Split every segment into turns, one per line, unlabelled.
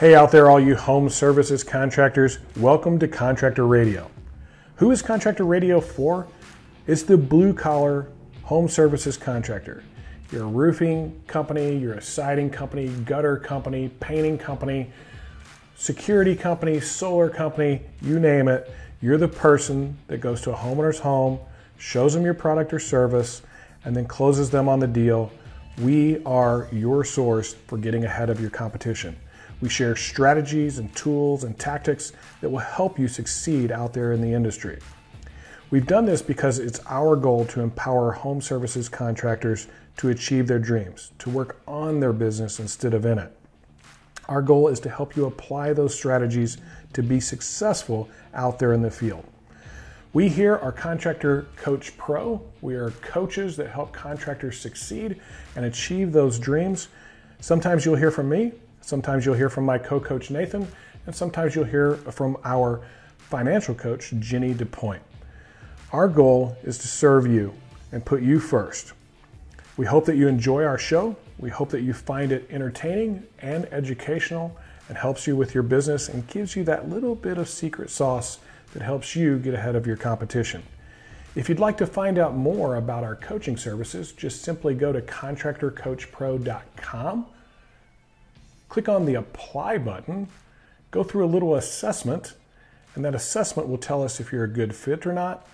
Hey, out there, all you home services contractors, welcome to Contractor Radio. Who is Contractor Radio for? It's the blue collar home services contractor. You're a roofing company, you're a siding company, gutter company, painting company, security company, solar company, you name it. You're the person that goes to a homeowner's home, shows them your product or service, and then closes them on the deal. We are your source for getting ahead of your competition. We share strategies and tools and tactics that will help you succeed out there in the industry. We've done this because it's our goal to empower home services contractors to achieve their dreams, to work on their business instead of in it. Our goal is to help you apply those strategies to be successful out there in the field. We here are Contractor Coach Pro. We are coaches that help contractors succeed and achieve those dreams. Sometimes you'll hear from me, Sometimes you'll hear from my co coach Nathan, and sometimes you'll hear from our financial coach, Jenny DuPoint. Our goal is to serve you and put you first. We hope that you enjoy our show. We hope that you find it entertaining and educational and helps you with your business and gives you that little bit of secret sauce that helps you get ahead of your competition. If you'd like to find out more about our coaching services, just simply go to contractorcoachpro.com click on the apply button, go through a little assessment, and that assessment will tell us if you're a good fit or not.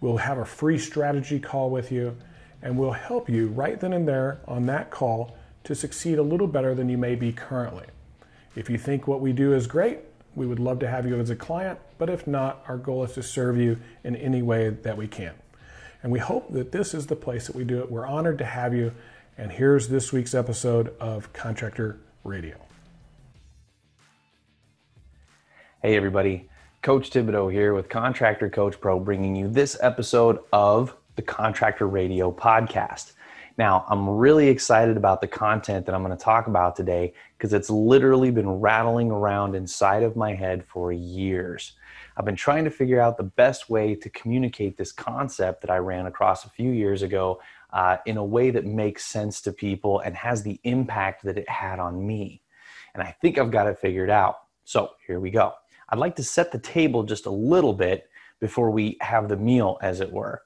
We'll have a free strategy call with you, and we'll help you right then and there on that call to succeed a little better than you may be currently. If you think what we do is great, we would love to have you as a client, but if not, our goal is to serve you in any way that we can. And we hope that this is the place that we do it. We're honored to have you. And here's this week's episode of Contractor Radio.
Hey, everybody. Coach Thibodeau here with Contractor Coach Pro, bringing you this episode of the Contractor Radio podcast. Now, I'm really excited about the content that I'm going to talk about today because it's literally been rattling around inside of my head for years. I've been trying to figure out the best way to communicate this concept that I ran across a few years ago uh, in a way that makes sense to people and has the impact that it had on me. And I think I've got it figured out. So here we go. I'd like to set the table just a little bit before we have the meal, as it were.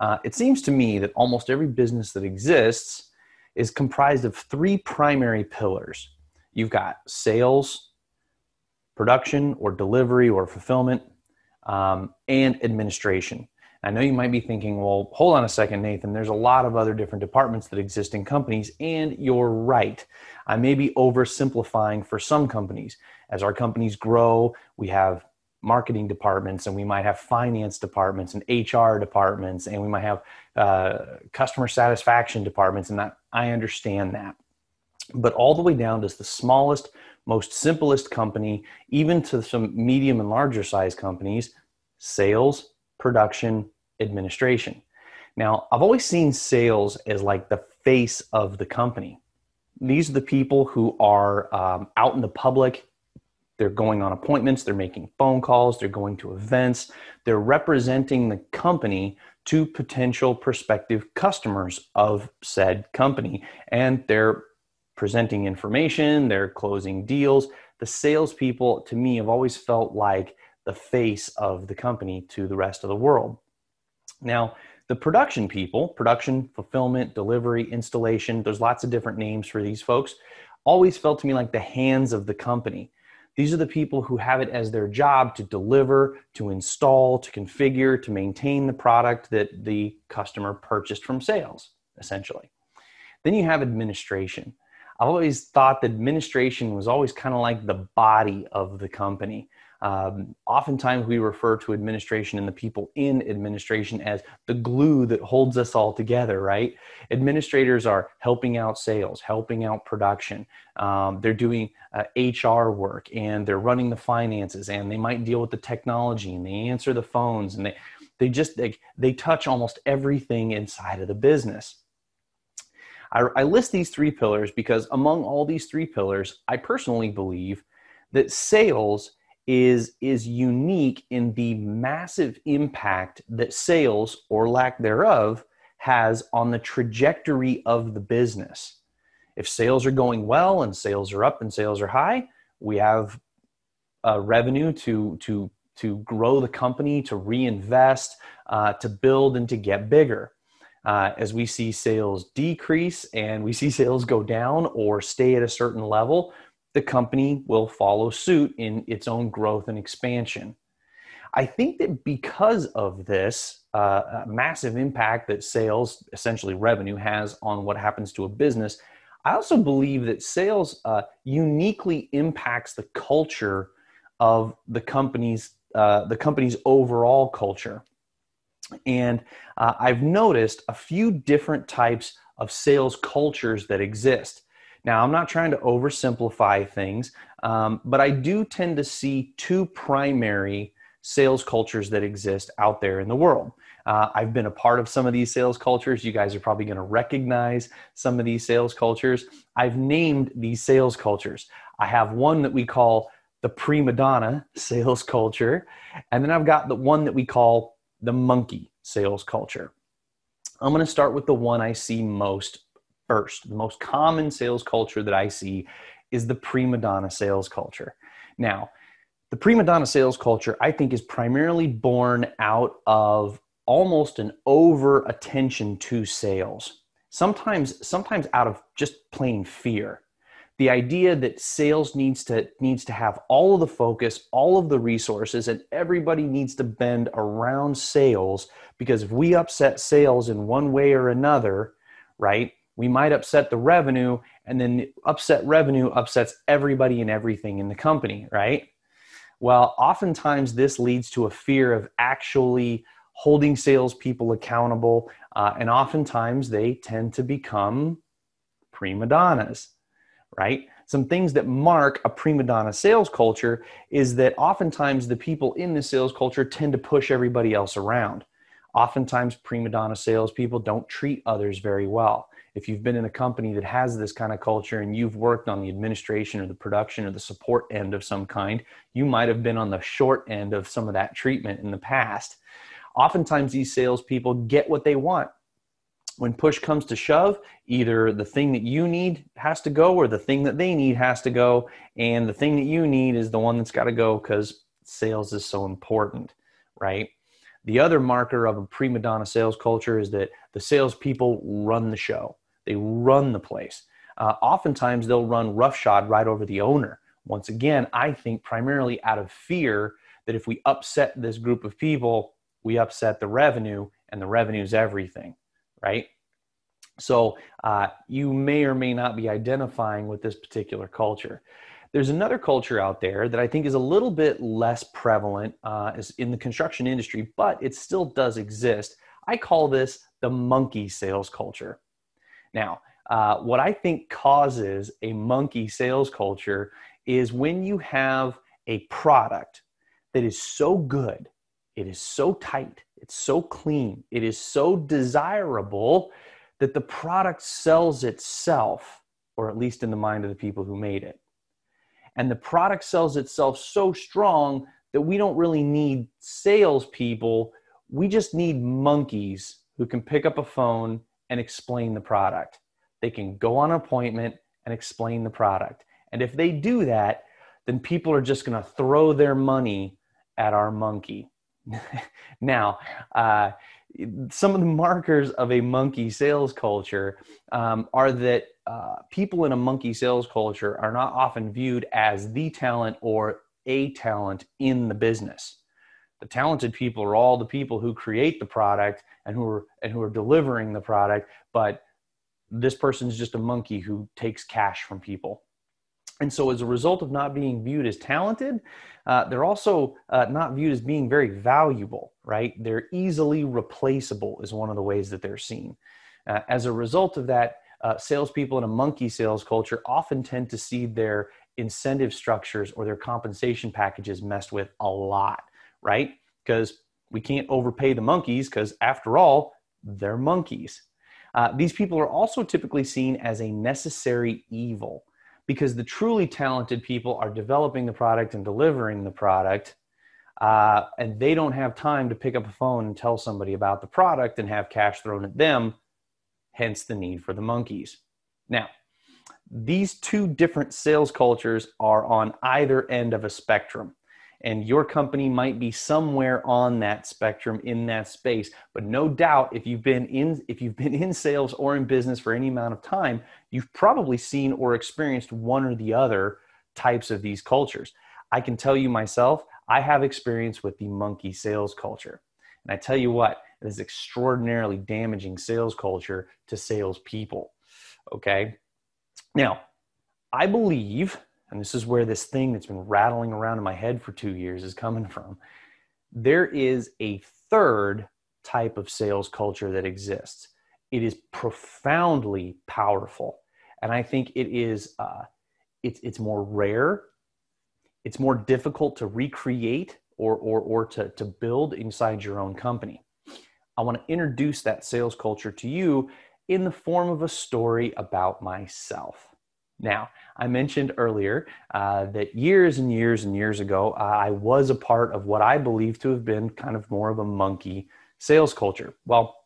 Uh, it seems to me that almost every business that exists is comprised of three primary pillars. You've got sales, production or delivery or fulfillment, um, and administration. I know you might be thinking, well, hold on a second, Nathan. There's a lot of other different departments that exist in companies, and you're right. I may be oversimplifying for some companies. As our companies grow, we have marketing departments, and we might have finance departments and HR departments, and we might have uh, customer satisfaction departments, and that, I understand that. But all the way down to the smallest, most simplest company, even to some medium and larger size companies, sales, production, administration. Now, I've always seen sales as like the face of the company. These are the people who are um, out in the public. They're going on appointments, they're making phone calls, they're going to events, they're representing the company to potential prospective customers of said company. And they're presenting information, they're closing deals. The salespeople, to me, have always felt like the face of the company to the rest of the world. Now, the production people, production, fulfillment, delivery, installation, there's lots of different names for these folks, always felt to me like the hands of the company. These are the people who have it as their job to deliver, to install, to configure, to maintain the product that the customer purchased from sales, essentially. Then you have administration. I've always thought that administration was always kind of like the body of the company. Um, oftentimes, we refer to administration and the people in administration as the glue that holds us all together, right? Administrators are helping out sales, helping out production. Um, they're doing uh, HR work and they're running the finances and they might deal with the technology and they answer the phones and they, they just they, they touch almost everything inside of the business. I, I list these three pillars because among all these three pillars, I personally believe that sales is is unique in the massive impact that sales or lack thereof has on the trajectory of the business. If sales are going well and sales are up and sales are high, we have uh, revenue to to to grow the company, to reinvest, uh, to build, and to get bigger. Uh, as we see sales decrease and we see sales go down or stay at a certain level, the company will follow suit in its own growth and expansion. I think that because of this uh, massive impact that sales, essentially revenue, has on what happens to a business, I also believe that sales uh, uniquely impacts the culture of the company's uh, the company's overall culture. And uh, I've noticed a few different types of sales cultures that exist. Now, I'm not trying to oversimplify things, um, but I do tend to see two primary sales cultures that exist out there in the world. Uh, I've been a part of some of these sales cultures. You guys are probably going to recognize some of these sales cultures. I've named these sales cultures. I have one that we call the prima donna sales culture, and then I've got the one that we call the monkey sales culture. I'm going to start with the one I see most first. The most common sales culture that I see is the prima donna sales culture. Now, the prima donna sales culture, I think, is primarily born out of almost an over attention to sales. Sometimes, sometimes out of just plain fear. The idea that sales needs to needs to have all of the focus, all of the resources, and everybody needs to bend around sales because if we upset sales in one way or another, right, we might upset the revenue, and then upset revenue upsets everybody and everything in the company, right? Well, oftentimes this leads to a fear of actually holding salespeople accountable, uh, and oftentimes they tend to become prima donnas, right? Some things that mark a prima donna sales culture is that oftentimes the people in the sales culture tend to push everybody else around. Oftentimes, prima donna salespeople don't treat others very well if you've been in a company that has this kind of culture and you've worked on the administration or the production or the support end of some kind, you might have been on the short end of some of that treatment in the past. Oftentimes, these salespeople get what they want. When push comes to shove, either the thing that you need has to go or the thing that they need has to go. And the thing that you need is the one that's got to go because sales is so important, right? The other marker of a prima donna sales culture is that the salespeople run the show. They run the place. Uh, oftentimes, they'll run roughshod right over the owner. Once again, I think primarily out of fear that if we upset this group of people, we upset the revenue, and the revenue is everything, right? So uh, you may or may not be identifying with this particular culture. There's another culture out there that I think is a little bit less prevalent uh, in the construction industry, but it still does exist. I call this the monkey sales culture. Now, uh, what I think causes a monkey sales culture is when you have a product that is so good, it is so tight, it's so clean, it is so desirable that the product sells itself, or at least in the mind of the people who made it. And the product sells itself so strong that we don't really need salespeople. We just need monkeys who can pick up a phone and explain the product. They can go on appointment and explain the product. And if they do that, then people are just going to throw their money at our monkey. now, uh, some of the markers of a monkey sales culture um, are that uh, people in a monkey sales culture are not often viewed as the talent or a talent in the business the talented people are all the people who create the product and who are and who are delivering the product but this person is just a monkey who takes cash from people. And so as a result of not being viewed as talented uh, they're also uh, not viewed as being very valuable right? They're easily replaceable is one of the ways that they're seen. Uh, as a result of that uh, salespeople in a monkey sales culture often tend to see their incentive structures or their compensation packages messed with a lot right? Because we can't overpay the monkeys because, after all, they're monkeys. Uh, these people are also typically seen as a necessary evil because the truly talented people are developing the product and delivering the product, uh, and they don't have time to pick up a phone and tell somebody about the product and have cash thrown at them, hence the need for the monkeys. Now, these two different sales cultures are on either end of a spectrum and your company might be somewhere on that spectrum in that space. But no doubt if you've been in if you've been in sales or in business for any amount of time you've probably seen or experienced one or the other types of these cultures. I can tell you myself i have experience with the monkey sales culture. And i tell you what it is extraordinarily damaging sales culture to salespeople okay? Now i believe and this is where this thing that's been rattling around in my head for two years is coming from. There is a third type of sales culture that exists. It is profoundly powerful, and I think it is. Uh, it's it's more rare. It's more difficult to recreate or or or to to build inside your own company. I want to introduce that sales culture to you in the form of a story about myself. Now, I mentioned earlier uh, that years and years and years ago, uh, I was a part of what I believe to have been kind of more of a monkey sales culture. Well,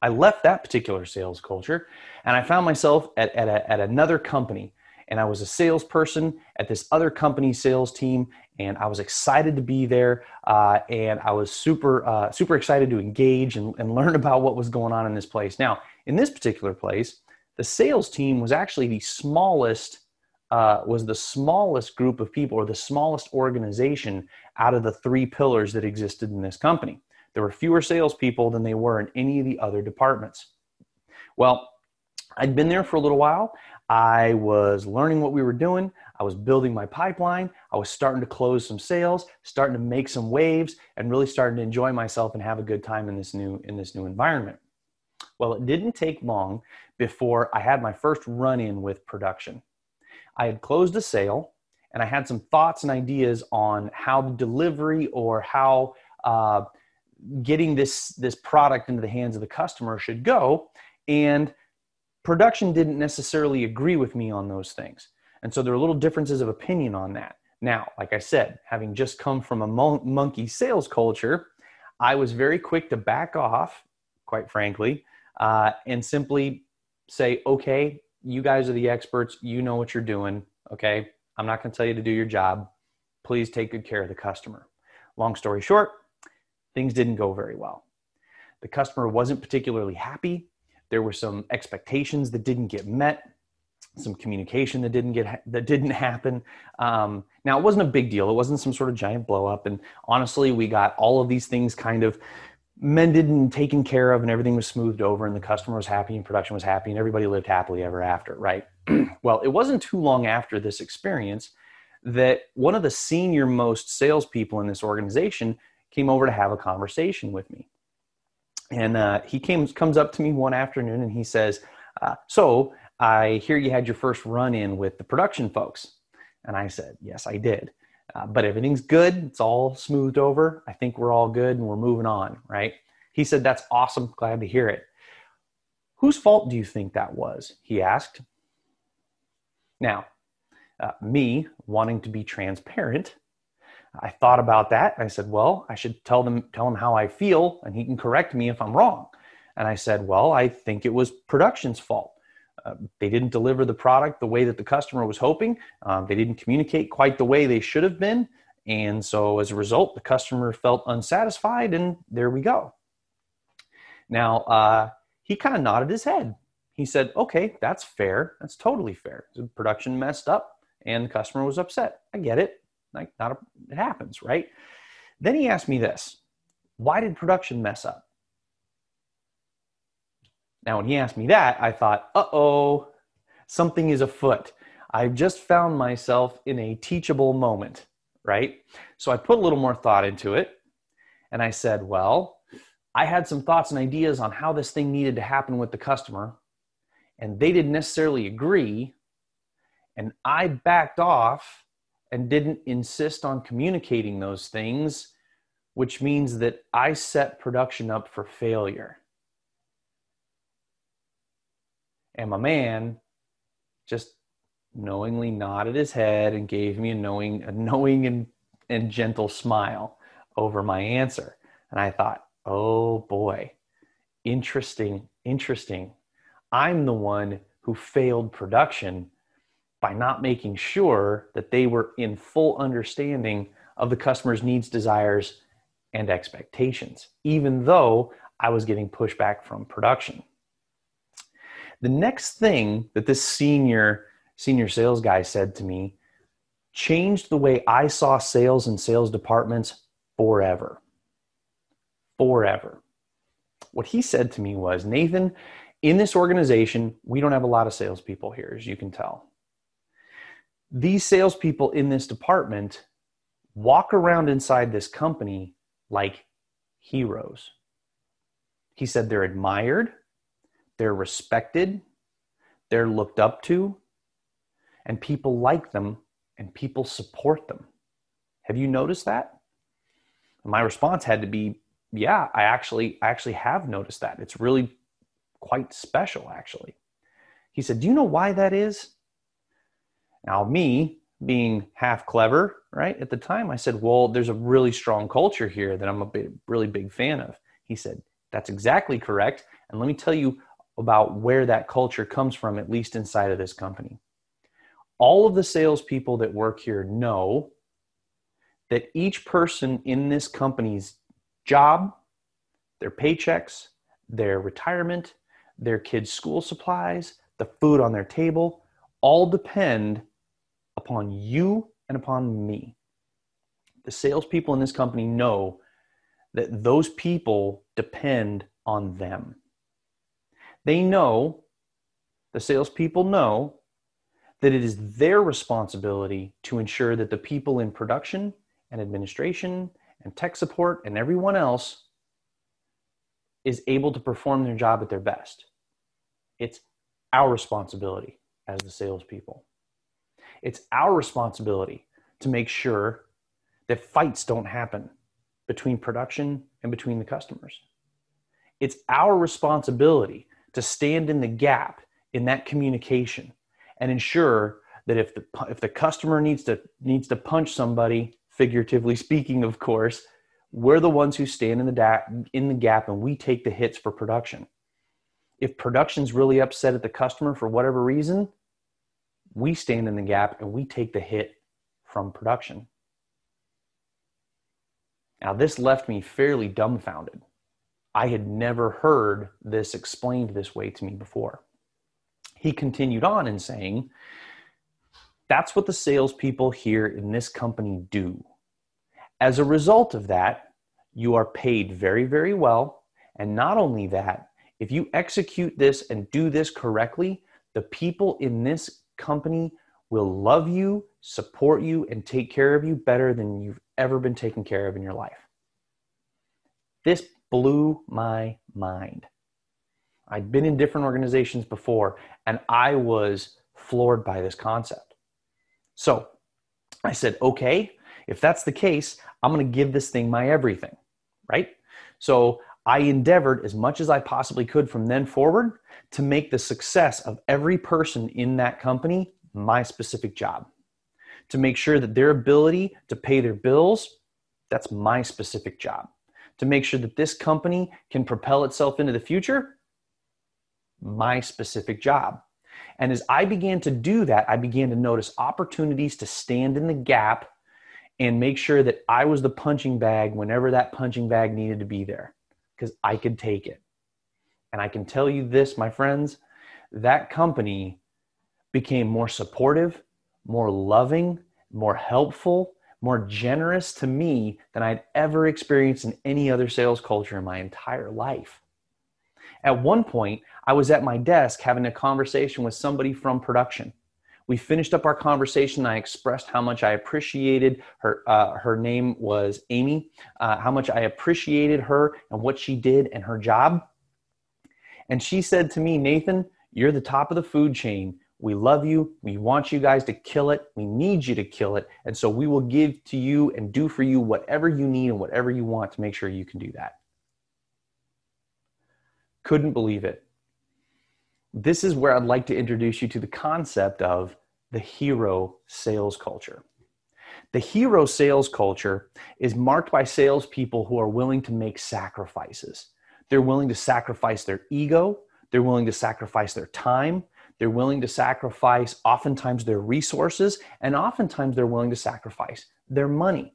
I left that particular sales culture and I found myself at, at, a, at another company. And I was a salesperson at this other company sales team, and I was excited to be there. Uh, and I was super, uh, super excited to engage and, and learn about what was going on in this place. Now, in this particular place, the sales team was actually the smallest uh, was the smallest group of people or the smallest organization out of the three pillars that existed in this company. There were fewer salespeople than they were in any of the other departments. Well, I'd been there for a little while. I was learning what we were doing. I was building my pipeline. I was starting to close some sales, starting to make some waves, and really starting to enjoy myself and have a good time in this new in this new environment. Well, it didn't take long before I had my first run in with production. I had closed a sale and I had some thoughts and ideas on how the delivery or how uh, getting this, this product into the hands of the customer should go. And production didn't necessarily agree with me on those things. And so there are little differences of opinion on that. Now, like I said, having just come from a mon- monkey sales culture, I was very quick to back off, quite frankly, uh, and simply say, okay, you guys are the experts. You know what you're doing. Okay. I'm not going to tell you to do your job. Please take good care of the customer. Long story short, things didn't go very well. The customer wasn't particularly happy. There were some expectations that didn't get met, some communication that didn't get that didn't happen. Um, now it wasn't a big deal. It wasn't some sort of giant blow up. And honestly, we got all of these things kind of mended and taken care of and everything was smoothed over and the customer was happy and production was happy and everybody lived happily ever after right? Well it wasn't too long after this experience that one of the senior most salespeople in this organization came over to have a conversation with me. And uh, he came comes up to me one afternoon and he says uh, so i hear you had your first run in with the production folks. And i said yes i did uh, but everything's good. It's all smoothed over. I think we're all good and we're moving on, right? He said, That's awesome. Glad to hear it. Whose fault do you think that was? He asked. Now, uh, me wanting to be transparent, I thought about that. I said, Well, I should tell them, tell him how I feel, and he can correct me if I'm wrong. And I said, Well, I think it was production's fault. Uh, they didn't deliver the product the way that the customer was hoping. Um, they didn't communicate quite the way they should have been. And so as a result, the customer felt unsatisfied, and there we go. Now, uh, he kind of nodded his head. He said, Okay, that's fair. That's totally fair. The production messed up and the customer was upset. I get it. Like, not a, it happens, right? Then he asked me this Why did production mess up? Now, when he asked me that, I thought, uh oh, something is afoot. I've just found myself in a teachable moment, right? So I put a little more thought into it and I said, well, I had some thoughts and ideas on how this thing needed to happen with the customer, and they didn't necessarily agree. And I backed off and didn't insist on communicating those things, which means that I set production up for failure. And my man just knowingly nodded his head and gave me a knowing, a knowing and, and gentle smile over my answer. And I thought, oh boy, interesting, interesting. I'm the one who failed production by not making sure that they were in full understanding of the customer's needs, desires, and expectations, even though I was getting pushback from production. The next thing that this senior senior sales guy said to me changed the way I saw sales and sales departments forever. Forever. What he said to me was, Nathan, in this organization, we don't have a lot of salespeople here, as you can tell. These salespeople in this department walk around inside this company like heroes. He said they're admired, they're respected, they're looked up to, and people like them and people support them. Have you noticed that? my response had to be, yeah, I actually I actually have noticed that. It's really quite special actually. He said, "Do you know why that is?" Now me, being half clever, right? At the time I said, "Well, there's a really strong culture here that I'm a really big fan of." He said, "That's exactly correct, and let me tell you about where that culture comes from at least inside of this company." all of the salespeople that work here know that each person in this company's job, their paychecks, their retirement, their kids' school supplies, the food on their table, all depend upon you and upon me. The salespeople in this company know that those people depend on them. They know, the salespeople know that it is their responsibility to ensure that the people in production and administration and tech support and everyone else is able to perform their job at their best. It's our responsibility as the salespeople. It's our responsibility to make sure that fights don't happen between production and between the customers. It's our responsibility to stand in the gap in that communication and ensure that if the if the customer needs to needs to punch somebody figuratively speaking of course we're the ones who stand in the da- in the gap and we take the hits for production. If production's really upset at the customer for whatever reason we stand in the gap and we take the hit from production. Now this left me fairly dumbfounded i had never heard this explained this way to me before he continued on in saying, That's what the salespeople here in this company do. As a result of that, you are paid very, very well. And not only that, if you execute this and do this correctly, the people in this company will love you, support you, and take care of you better than you've ever been taken care of in your life. This blew my mind. I'd been in different organizations before and I was floored by this concept. So I said, okay, if that's the case, I'm going to give this thing my everything, right? So I endeavored as much as I possibly could from then forward to make the success of every person in that company my specific job. To make sure that their ability to pay their bills, that's my specific job. To make sure that this company can propel itself into the future, my specific job. And as I began to do that, I began to notice opportunities to stand in the gap and make sure that I was the punching bag whenever that punching bag needed to be there because I could take it. And I can tell you this, my friends, that company became more supportive, more loving, more helpful, more generous to me than I'd ever experienced in any other sales culture in my entire life. At one point, I was at my desk having a conversation with somebody from production. We finished up our conversation. I expressed how much I appreciated her. Uh, her name was Amy. Uh, how much I appreciated her and what she did and her job. And she said to me, Nathan, you're the top of the food chain. We love you. We want you guys to kill it. We need you to kill it. And so we will give to you and do for you whatever you need and whatever you want to make sure you can do that. Couldn't believe it. This is where I'd like to introduce you to the concept of the hero sales culture. The hero sales culture is marked by salespeople who are willing to make sacrifices. They're willing to sacrifice their ego, they're willing to sacrifice their time, they're willing to sacrifice oftentimes their resources, and oftentimes they're willing to sacrifice their money.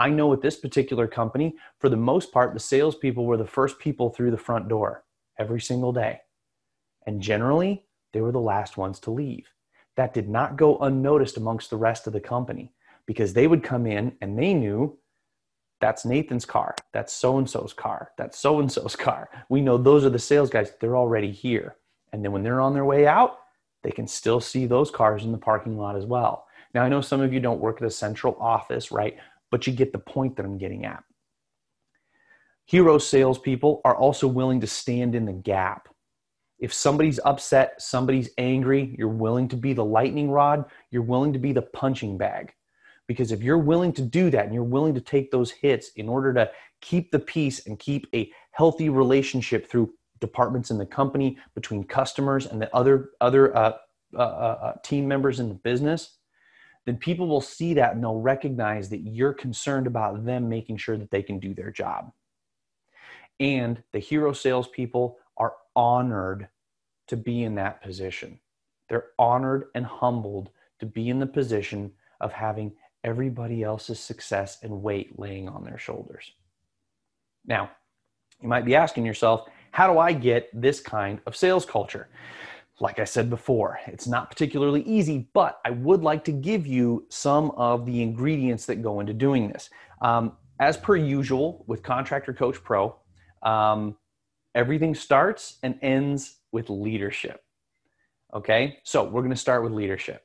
I know at this particular company, for the most part, the salespeople were the first people through the front door every single day. And generally, they were the last ones to leave. That did not go unnoticed amongst the rest of the company because they would come in and they knew that's Nathan's car, that's so and so's car, that's so and so's car. We know those are the sales guys, they're already here. And then when they're on their way out, they can still see those cars in the parking lot as well. Now, I know some of you don't work at a central office, right? But you get the point that I'm getting at. Hero salespeople are also willing to stand in the gap. If somebody's upset, somebody's angry, you're willing to be the lightning rod, you're willing to be the punching bag. Because if you're willing to do that and you're willing to take those hits in order to keep the peace and keep a healthy relationship through departments in the company, between customers and the other other uh, uh, uh, uh, team members in the business, then people will see that and they'll recognize that you're concerned about them making sure that they can do their job. And the hero salespeople are honored to be in that position. They're honored and humbled to be in the position of having everybody else's success and weight laying on their shoulders. Now, you might be asking yourself, how do I get this kind of sales culture? Like I said before, it's not particularly easy, but I would like to give you some of the ingredients that go into doing this. Um, as per usual with Contractor Coach Pro, um, everything starts and ends with leadership. Okay, so we're going to start with leadership.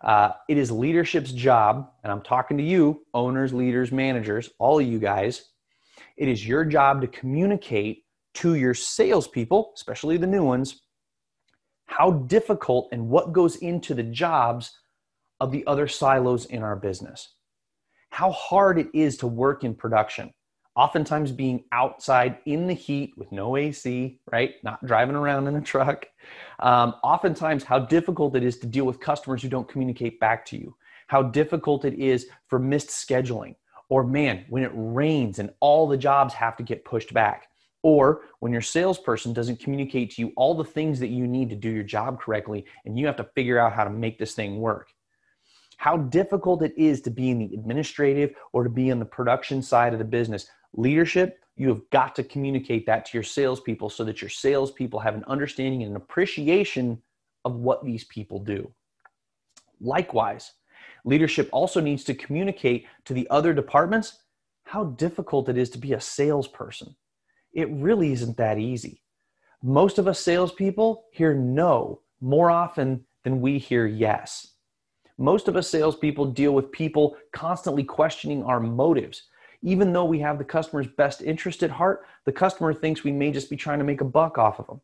Uh, it is leadership's job, and I'm talking to you, owners, leaders, managers, all of you guys. It is your job to communicate to your salespeople, especially the new ones, how difficult and what goes into the jobs of the other silos in our business. How hard it is to work in production oftentimes being outside in the heat with no AC, right? Not driving around in a truck. Um, oftentimes, how difficult it is to deal with customers who don't communicate back to you. How difficult it is for missed scheduling. Or, man, when it rains and all the jobs have to get pushed back. Or when your salesperson doesn't communicate to you all the things that you need to do your job correctly and you have to figure out how to make this thing work how difficult it is to be in the administrative or to be on the production side of the business leadership, you have got to communicate that to your salespeople so that your salespeople have an understanding and an appreciation of what these people do. Likewise, leadership also needs to communicate to the other departments how difficult it is to be a salesperson. It really isn't that easy. Most of us salespeople hear no more often than we hear yes. Most of us salespeople deal with people constantly questioning our motives, even though we have the customer's best interest at heart, the customer thinks we may just be trying to make a buck off of them.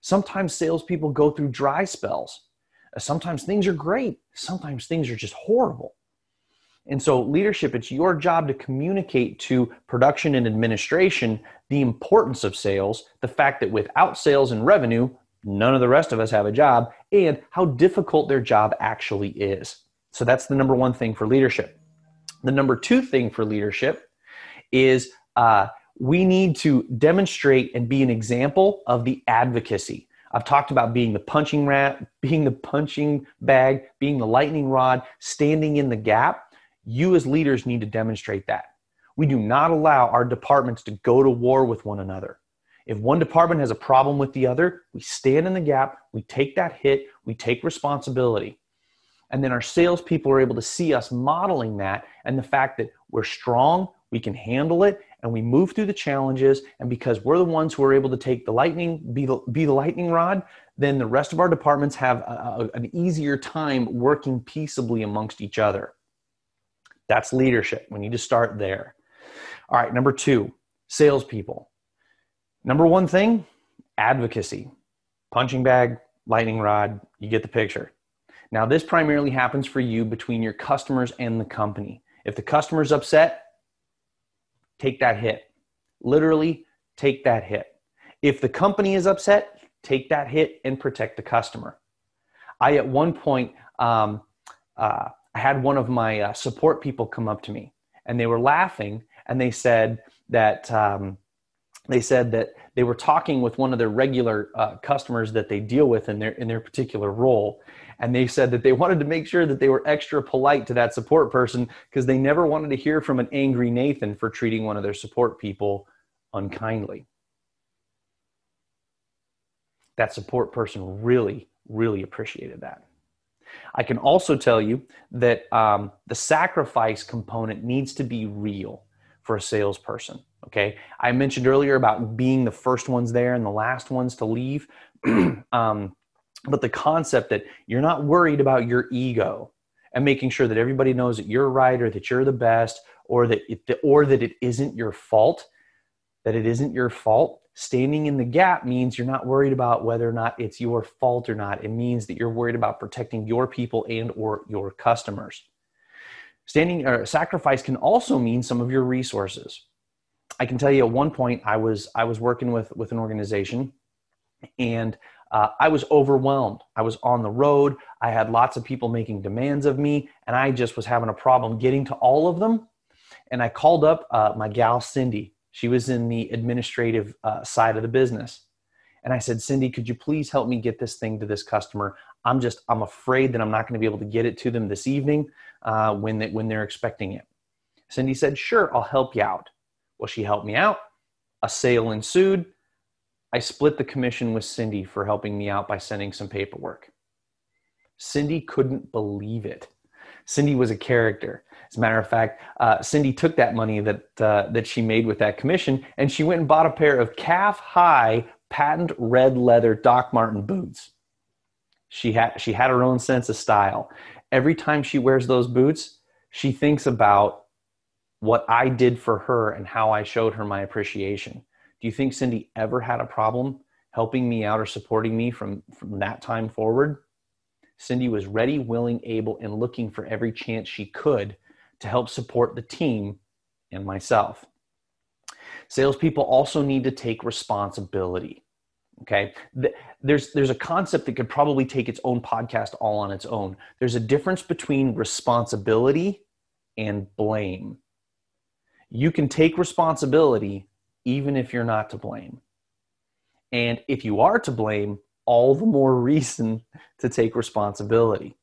Sometimes salespeople go through dry spells. Sometimes things are great. Sometimes things are just horrible. And so, leadership, it's your job to communicate to production and administration the importance of sales, the fact that without sales and revenue, none of the rest of us have a job, and how difficult their job actually is. So, that's the number one thing for leadership. The number two thing for leadership is uh, we need to demonstrate and be an example of the advocacy. I've talked about being the punching rat, being the punching bag, being the lightning rod, standing in the gap. You as leaders need to demonstrate that. We do not allow our departments to go to war with one another. If one department has a problem with the other, we stand in the gap, we take that hit, we take responsibility. And then our salespeople are able to see us modeling that and the fact that we're strong, we can handle it, and we move through the challenges. And because we're the ones who are able to take the lightning, be the, be the lightning rod, then the rest of our departments have a, a, an easier time working peaceably amongst each other. That's leadership. We need to start there. All right, number two, salespeople. Number one thing, advocacy. Punching bag, lightning rod, you get the picture. Now, this primarily happens for you between your customers and the company. If the customer's upset, take that hit. Literally, take that hit. If the company is upset, take that hit and protect the customer. I, at one point, um, uh, I had one of my uh, support people come up to me and they were laughing and they said that um, they said that they were talking with one of their regular uh, customers that they deal with in their in their particular role and they said that they wanted to make sure that they were extra polite to that support person because they never wanted to hear from an angry Nathan for treating one of their support people unkindly. That support person really, really appreciated that. I can also tell you that um, the sacrifice component needs to be real for a salesperson. Okay. I mentioned earlier about being the first ones there and the last ones to leave. um, but the concept that you're not worried about your ego and making sure that everybody knows that you're right or that you're the best or that it, or that it isn't your fault that it isn't your fault standing in the gap means you're not worried about whether or not it's your fault or not it means that you're worried about protecting your people and or your customers standing or sacrifice can also mean some of your resources i can tell you at one point i was i was working with with an organization and uh, I was overwhelmed. I was on the road. I had lots of people making demands of me, and I just was having a problem getting to all of them. And I called up uh, my gal, Cindy. She was in the administrative uh, side of the business. And I said, Cindy, could you please help me get this thing to this customer? I'm just, I'm afraid that I'm not going to be able to get it to them this evening uh, when, they, when they're expecting it. Cindy said, Sure, I'll help you out. Well, she helped me out. A sale ensued I split the commission with Cindy for helping me out by sending some paperwork. Cindy couldn't believe it. Cindy was a character. As a matter of fact, uh, Cindy took that money that uh, that she made with that commission and she went and bought a pair of calf-high patent red leather Doc Martin boots. She had she had her own sense of style. Every time she wears those boots, she thinks about what I did for her and how I showed her my appreciation. Do you think Cindy ever had a problem helping me out or supporting me from, from that time forward? Cindy was ready, willing, able, and looking for every chance she could to help support the team and myself. Salespeople also need to take responsibility. Okay, there's there's a concept that could probably take its own podcast all on its own. There's a difference between responsibility and blame. You can take responsibility even if you're not to blame. And if you are to blame, all the more reason to take responsibility.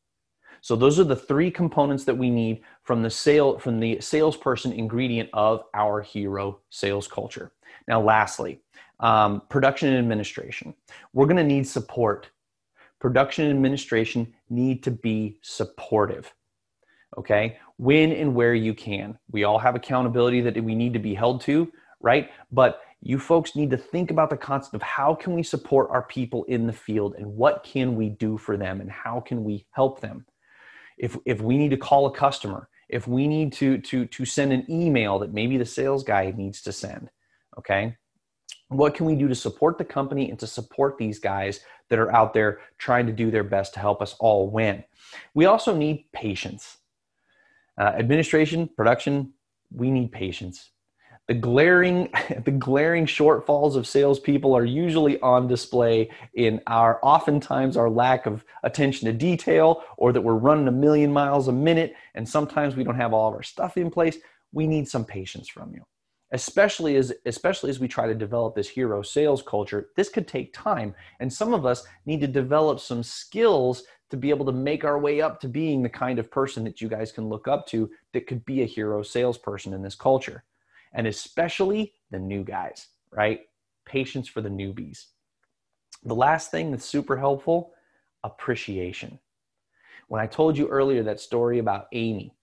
So those are the three components that we need from the sale from the salesperson ingredient of our hero sales culture. Now, lastly, um, production and administration. We're going to need support. Production and administration need to be supportive. Okay, when and where you can. We all have accountability that we need to be held to right? But you folks need to think about the concept of how can we support our people in the field and what can we do for them and how can we help them? If, if we need to call a customer, if we need to, to, to send an email that maybe the sales guy needs to send, okay? What can we do to support the company and to support these guys that are out there trying to do their best to help us all win? We also need patience. Uh, administration, production, we need patience the glaring the glaring shortfalls of salespeople are usually on display in our oftentimes our lack of attention to detail or that we're running a million miles a minute and sometimes we don't have all of our stuff in place. We need some patience from you. Especially as especially as we try to develop this hero sales culture this could take time and some of us need to develop some skills to be able to make our way up to being the kind of person that you guys can look up to that could be a hero salesperson in this culture and especially the new guys, right? Patience for the newbies. The last thing that's super helpful appreciation. When I told you earlier that story about Amy,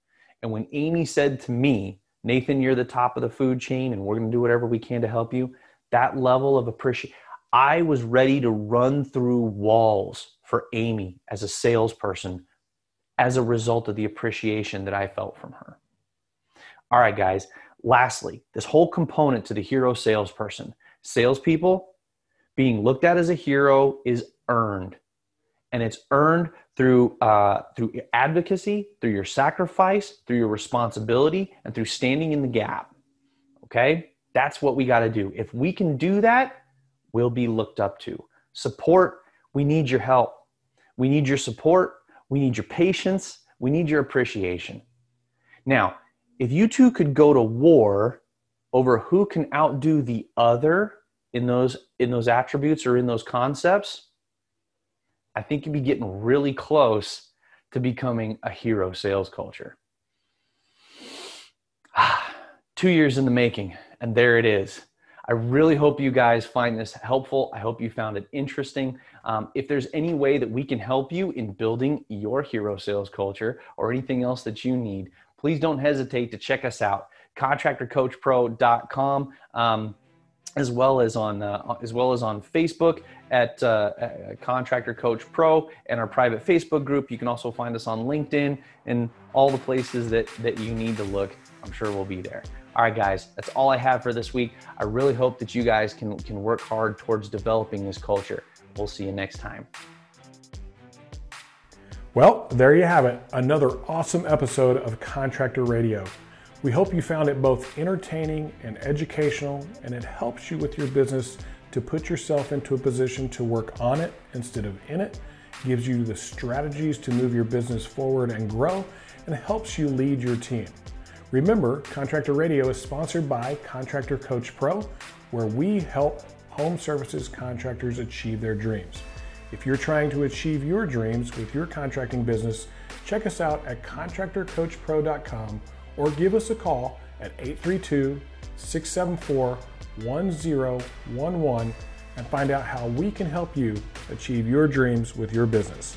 and when Amy said to me, Nathan, you're the top of the food chain and we're going to do whatever we can to help you, that level of appreciation, I was ready to run through walls for Amy as a salesperson as a result of the appreciation that I felt from her. All right, guys, Lastly, this whole component to the hero salesperson, salespeople being looked at as a hero is earned, and it's earned through uh, through advocacy, through your sacrifice, through your responsibility, and through standing in the gap. Okay, that's what we got to do. If we can do that, we'll be looked up to. Support. We need your help. We need your support. We need your patience. We need your appreciation. Now, if you two could go to war over who can outdo the other in those in those attributes or in those concepts, I think you'd be getting really close to becoming a hero sales culture. Two years in the making, and there it is. I really hope you guys find this helpful. I hope you found it interesting. Um, if there's any way that we can help you in building your hero sales culture or anything else that you need, please don't hesitate to check us out. ContractorCoachPro.com. Um, as well as on uh, as well as on Facebook at uh, Contractor Coach Pro and our private Facebook group. You can also find us on LinkedIn and all the places that that you need to look. I'm sure we'll be there. All right, guys, that's all I have for this week. I really hope that you guys can can work hard towards developing this culture. We'll see you next time.
Well, there you have it. Another awesome episode of Contractor Radio. We hope you found it both entertaining and educational, and it helps you with your business to put yourself into a position to work on it instead of in it, gives you the strategies to move your business forward and grow, and helps you lead your team. Remember, Contractor Radio is sponsored by Contractor Coach Pro, where we help home services contractors achieve their dreams. If you're trying to achieve your dreams with your contracting business, check us out at contractorcoachpro.com or give us a call at 832 674 1011 and find out how we can help you achieve your dreams with your business.